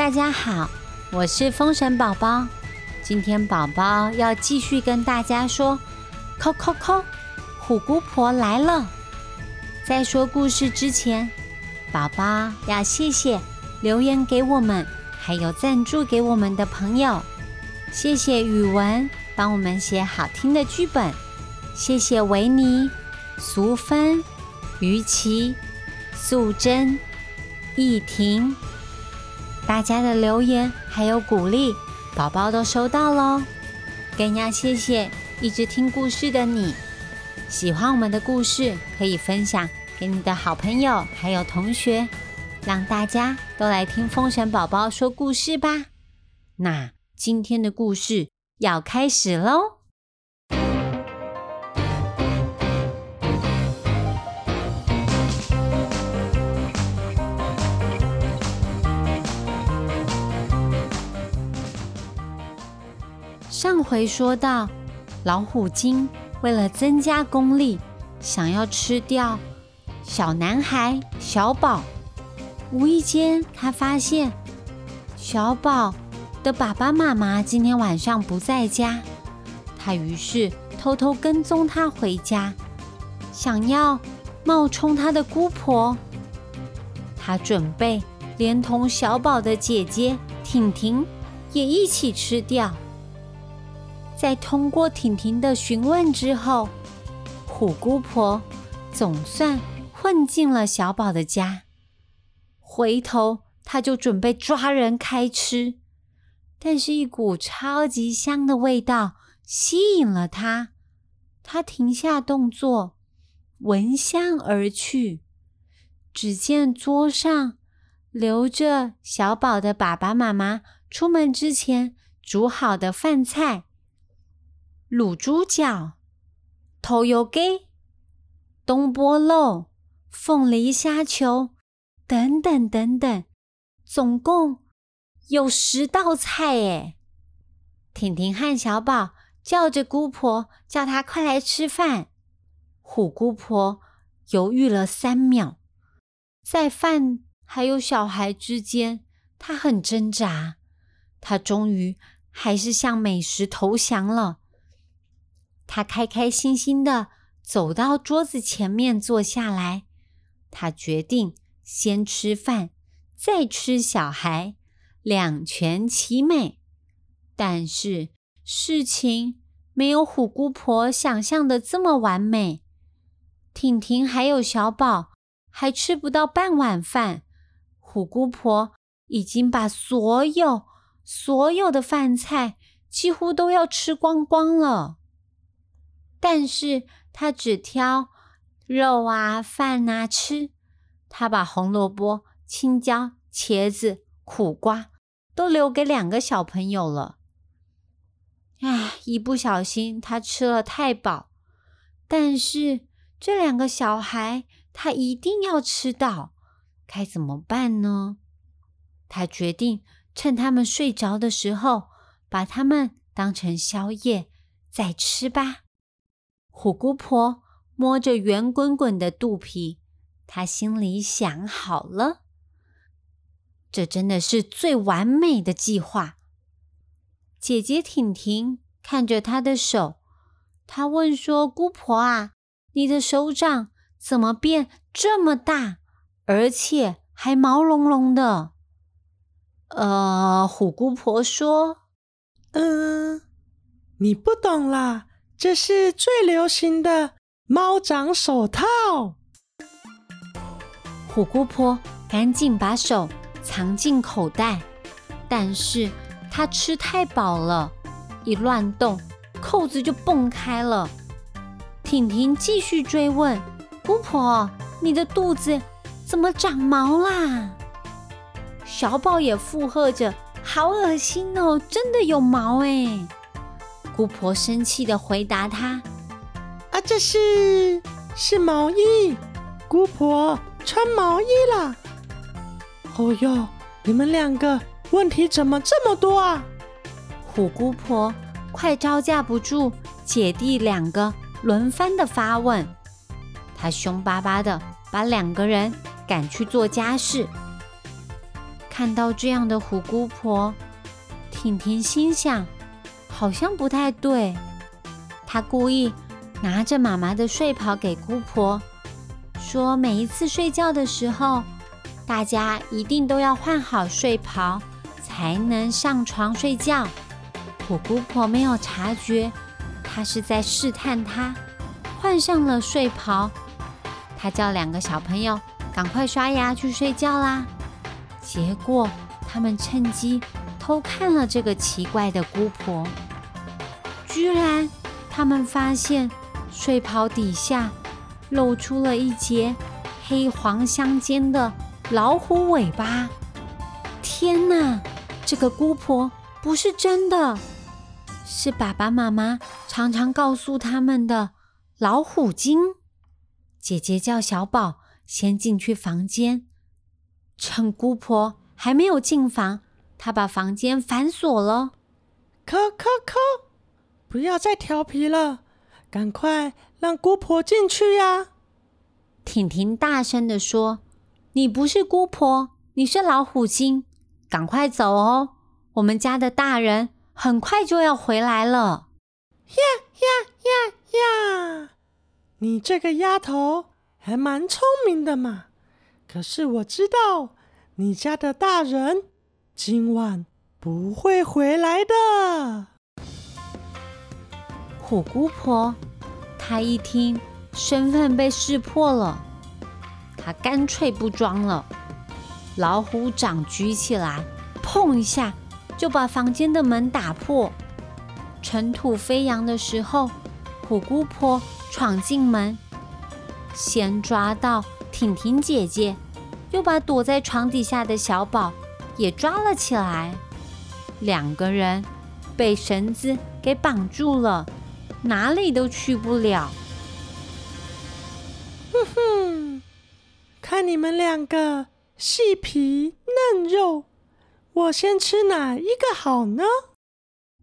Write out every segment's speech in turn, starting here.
大家好，我是风神宝宝。今天宝宝要继续跟大家说，扣扣扣，虎姑婆来了。在说故事之前，宝宝要谢谢留言给我们，还有赞助给我们的朋友。谢谢语文帮我们写好听的剧本，谢谢维尼、苏芬、于琪、素贞、易婷。大家的留言还有鼓励，宝宝都收到喽。更要谢谢一直听故事的你。喜欢我们的故事，可以分享给你的好朋友还有同学，让大家都来听风神宝宝说故事吧。那今天的故事要开始喽。上回说到，老虎精为了增加功力，想要吃掉小男孩小宝。无意间，他发现小宝的爸爸妈妈今天晚上不在家，他于是偷偷跟踪他回家，想要冒充他的姑婆。他准备连同小宝的姐姐婷婷也一起吃掉。在通过婷婷的询问之后，虎姑婆总算混进了小宝的家。回头，他就准备抓人开吃，但是一股超级香的味道吸引了他，他停下动作，闻香而去。只见桌上留着小宝的爸爸妈妈出门之前煮好的饭菜。卤猪脚、头油鸡、东坡肉、凤梨虾球等等等等，总共有十道菜诶。婷婷和小宝叫着姑婆，叫她快来吃饭。虎姑婆犹豫了三秒，在饭还有小孩之间，她很挣扎。她终于还是向美食投降了。他开开心心的走到桌子前面坐下来。他决定先吃饭，再吃小孩，两全其美。但是事情没有虎姑婆想象的这么完美。婷婷还有小宝还吃不到半碗饭，虎姑婆已经把所有所有的饭菜几乎都要吃光光了。但是他只挑肉啊、饭啊吃，他把红萝卜、青椒、茄子、苦瓜都留给两个小朋友了。唉，一不小心他吃了太饱，但是这两个小孩他一定要吃到，该怎么办呢？他决定趁他们睡着的时候，把他们当成宵夜再吃吧。虎姑婆摸着圆滚滚的肚皮，她心里想：好了，这真的是最完美的计划。姐姐婷婷看着她的手，她问说：“姑婆啊，你的手掌怎么变这么大，而且还毛茸茸的？”呃，虎姑婆说：“嗯，你不懂啦。”这是最流行的猫掌手套。虎姑婆赶紧把手藏进口袋，但是她吃太饱了，一乱动，扣子就蹦开了。婷婷继续追问：“姑婆，你的肚子怎么长毛啦？”小宝也附和着：“好恶心哦，真的有毛哎。”姑婆生气的回答他：“啊，这是是毛衣，姑婆穿毛衣了。哦哟，你们两个问题怎么这么多啊？”虎姑婆快招架不住，姐弟两个轮番的发问，她凶巴巴的把两个人赶去做家事。看到这样的虎姑婆，婷婷心想，好像不太对。她故意拿着妈妈的睡袍给姑婆，说每一次睡觉的时候，大家一定都要换好睡袍，才能上床睡觉。我姑婆没有察觉，她是在试探她，换上了睡袍。她叫两个小朋友赶快刷牙去睡觉啦。结果，他们趁机偷看了这个奇怪的姑婆。居然，他们发现睡袍底下露出了一截黑黄相间的老虎尾巴！天哪，这个姑婆不是真的，是爸爸妈妈常常告诉他们的老虎精。姐姐叫小宝先进去房间。趁姑婆还没有进房，她把房间反锁了。咔咔咔，不要再调皮了，赶快让姑婆进去呀！婷婷大声的说：“你不是姑婆，你是老虎精，赶快走哦！我们家的大人很快就要回来了。”呀呀呀呀！你这个丫头还蛮聪明的嘛。可是我知道，你家的大人今晚不会回来的。虎姑婆，她一听身份被识破了，她干脆不装了，老虎掌举起来，砰一下就把房间的门打破。尘土飞扬的时候，虎姑婆闯进门，先抓到。婷婷姐姐又把躲在床底下的小宝也抓了起来，两个人被绳子给绑住了，哪里都去不了。哼哼，看你们两个细皮嫩肉，我先吃哪一个好呢？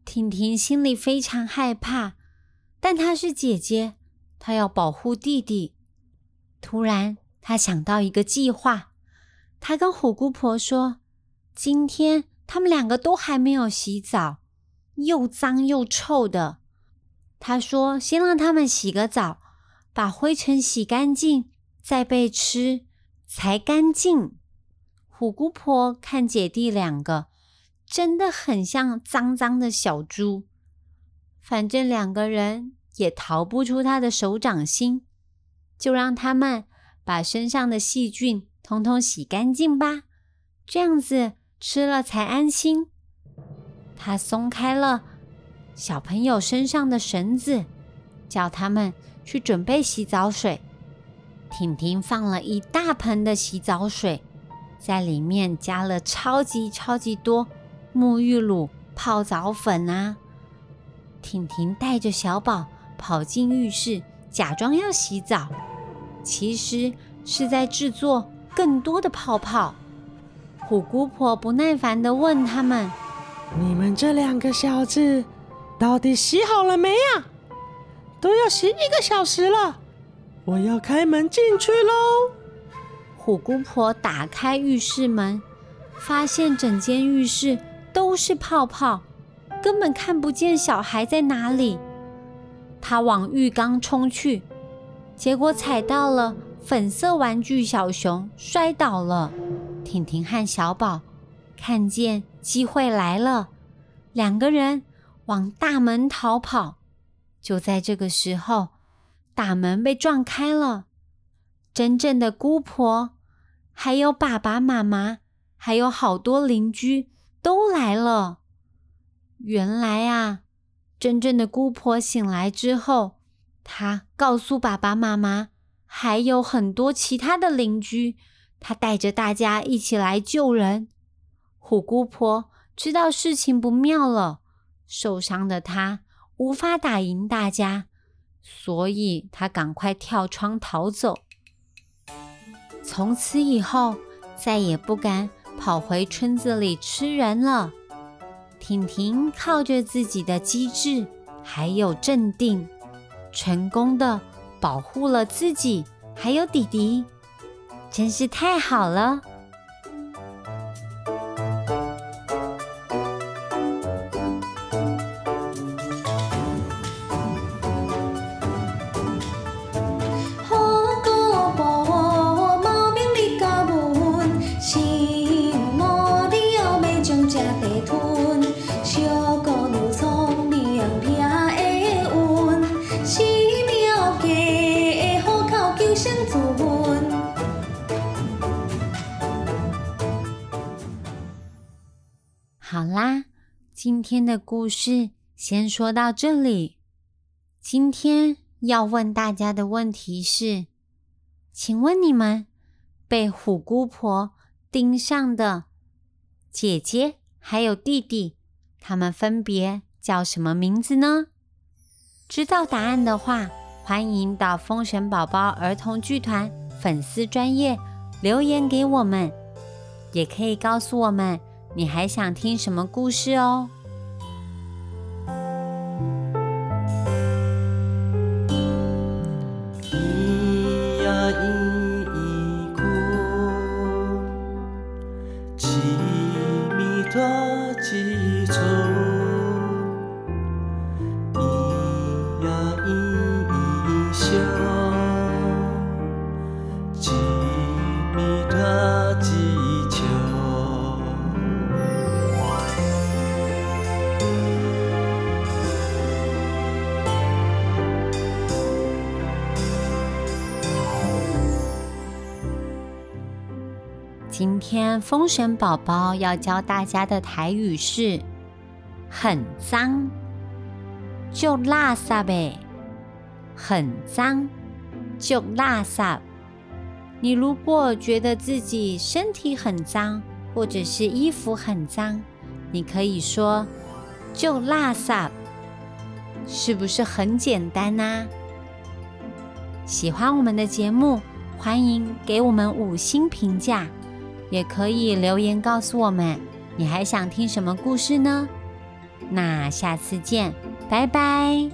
婷婷心里非常害怕，但她是姐姐，她要保护弟弟。突然。她想到一个计划，她跟虎姑婆说：“今天他们两个都还没有洗澡，又脏又臭的。”他说：“先让他们洗个澡，把灰尘洗干净，再被吃才干净。”虎姑婆看姐弟两个真的很像脏脏的小猪，反正两个人也逃不出他的手掌心，就让他们。把身上的细菌通通洗干净吧，这样子吃了才安心。他松开了小朋友身上的绳子，叫他们去准备洗澡水。婷婷放了一大盆的洗澡水，在里面加了超级超级多沐浴露、泡澡粉啊。婷婷带着小宝跑进浴室，假装要洗澡。其实是在制作更多的泡泡。虎姑婆不耐烦的问他们：“你们这两个小子，到底洗好了没呀？都要洗一个小时了，我要开门进去喽。”虎姑婆打开浴室门，发现整间浴室都是泡泡，根本看不见小孩在哪里。她往浴缸冲去。结果踩到了粉色玩具小熊，摔倒了。婷婷和小宝看见机会来了，两个人往大门逃跑。就在这个时候，大门被撞开了，真正的姑婆，还有爸爸妈妈，还有好多邻居都来了。原来啊，真正的姑婆醒来之后。她告诉爸爸妈妈，还有很多其他的邻居，他带着大家一起来救人。虎姑婆知道事情不妙了，受伤的他无法打赢大家，所以他赶快跳窗逃走。从此以后，再也不敢跑回村子里吃人了。婷婷靠着自己的机智还有镇定。成功的保护了自己，还有弟弟，真是太好了。今天的故事先说到这里。今天要问大家的问题是：请问你们被虎姑婆盯上的姐姐还有弟弟，他们分别叫什么名字呢？知道答案的话，欢迎到风神宝宝儿童剧团粉丝专业留言给我们，也可以告诉我们你还想听什么故事哦。今天风神宝宝要教大家的台语是“很脏”，就垃圾呗，很脏，就垃圾。你如果觉得自己身体很脏，或者是衣服很脏，你可以说“就垃圾”，是不是很简单呢、喜欢我们的节目，欢迎给我们五星评价。也可以留言告诉我们你还想听什么故事呢？那下次见拜拜。